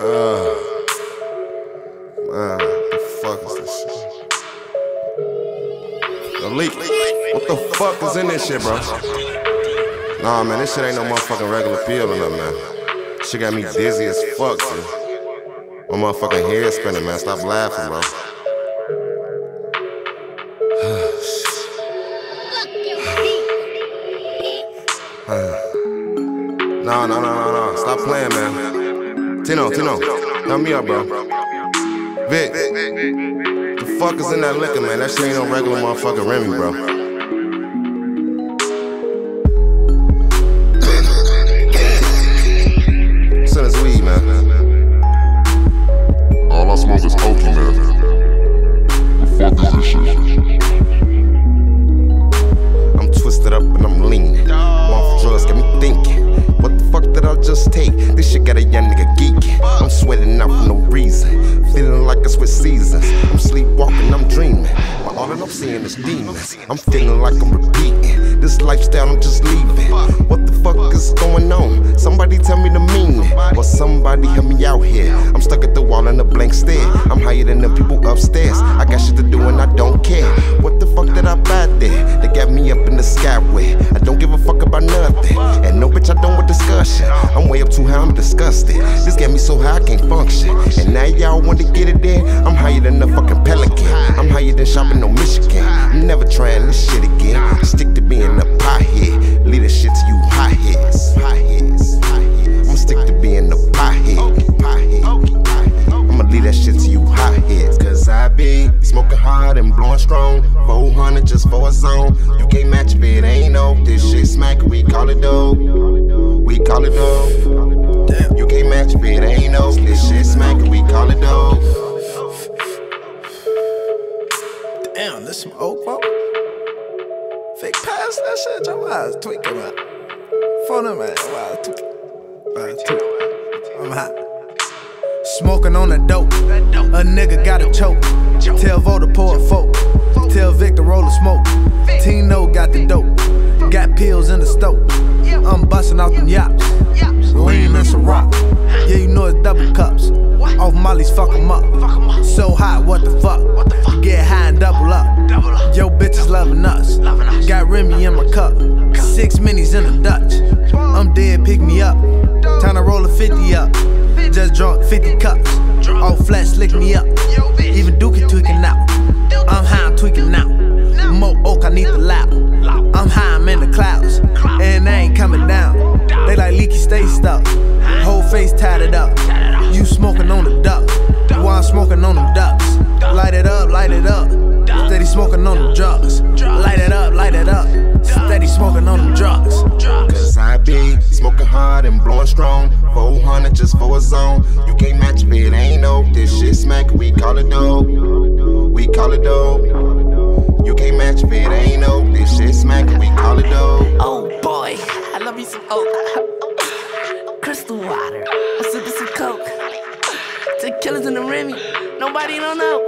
Uh, man, the fuck is this shit? The leak. What the fuck is in this shit, bro? Nah, man, this shit ain't no motherfucking regular pill or nothing, man. Shit got me dizzy as fuck, dude. My motherfucking head spinning, man. Stop laughing, bro. Nah, nah, nah, nah, nah. Stop playing, man. Tino, Tino, help me up, bro. Vic, the fuck is in that liquor, man? That shit ain't no regular motherfucking Remy, bro. Send us weed, man. All I smoke is Okie, man. The fuck is this shit? I'm twisted up and I'm leaning. Off drugs got me thinking. What the fuck did I just take? This shit got a young nigga geeking. I'm sweating out for no reason. Feeling like it's with seasons. I'm sleepwalking, I'm dreaming. But all that I'm seeing is demons. I'm feeling like I'm repeating. This lifestyle I'm just leaving. What the fuck is going on? Somebody tell me the meaning. Or somebody help me out here. I'm stuck at the wall in a blank stare. I'm higher than the people upstairs. I got shit to do and I don't care. What the fuck did I buy there? They got me up in the skyway. I don't give a fuck about nothing. And no bitch, I don't want discussion. I'm way up too high, I'm disgusted. This got me so high, I can't function. And now y'all want to get it there? I'm higher than a fucking pelican. I'm higher than shopping on Michigan. I'm never trying this shit again. Stick to being a pothead. Leave this shit to you high heads. I'ma stick to being a pothead. I'ma leave that shit to you high heads. Cause I be smoking hard and blowing strong. 400 just for a zone. You can't match it ain't no. This shit smack, we call it dope. Call it dope. You can't match if it ain't no. This shit smack, we call it dope. Damn, this some Oke, bro. Fake pass that shit, your eyes tweaking, man. Phone him, man, your tweaking. I'm hot. Smoking on the dope. A nigga got a choke. Tell Vo to pour a folk. Tell Vic to roll a smoke. Tino got the dope. Got pills in the stove. I'm busting out them yaps. Lean and some rock. Yeah, you know it's double cups. Off Molly's fuck 'em up. So hot, what the fuck? Get high and double up. Yo, bitches loving us. Got Remy in my cup. Six minis in a Dutch. I'm dead, pick me up. Time to roll a 50 up. Just drunk 50 cups. All flat, slick me up. Even Dookie tweaking out. I'm high, I'm tweaking out. Mo Oke, I need the loud. In the clouds. And they ain't coming down. They like leaky, stay stuck. Whole face tatted up. You smoking on the duck. While I'm smoking on them ducks. Light it up, light it up. Steady smoking on them drugs. Light it up, light it up. Steady smoking on them drugs. Cause I be smoking hard and blowing strong. 400 just for a zone. You can't match if it ain't no. This shit smack, we call it dope. We call it dope. You can't match it ain't no. This shit we call it. Oh boy, I love me some Oke. Crystal water, I'm sipping some coke. Tequila's in the Remy, nobody don't know.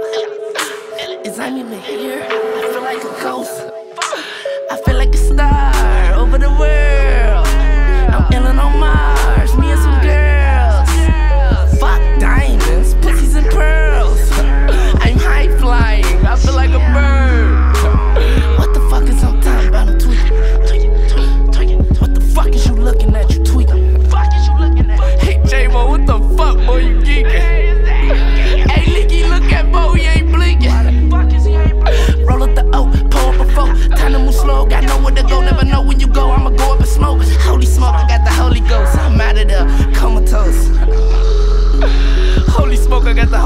Is I'm even here? I feel like a ghost.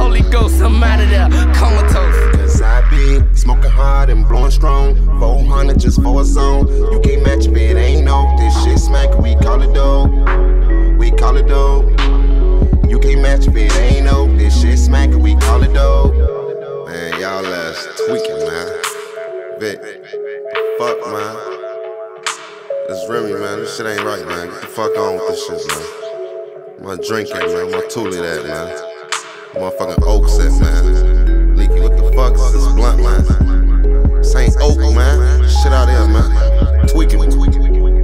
Holy Ghost. I'm out of there, comatose. Cause I be smoking hard and blowing strong. 400 just for a zone. You can't match if it ain't no. This shit smack, we call it dope. We call it dope. You can't match if it ain't no. This shit smack, we call it dope. Man, y'all ass tweaking, man. Vic, fuck, man. This Remy, man. This shit ain't right, man. Get the fuck on with this shit, man. My drink at, man. My toolie that, man. Motherfucking Oke set, man. Leaky, what the fuck is this blunt, man? This ain't Oke, man. Shit out here, man. Tweaking.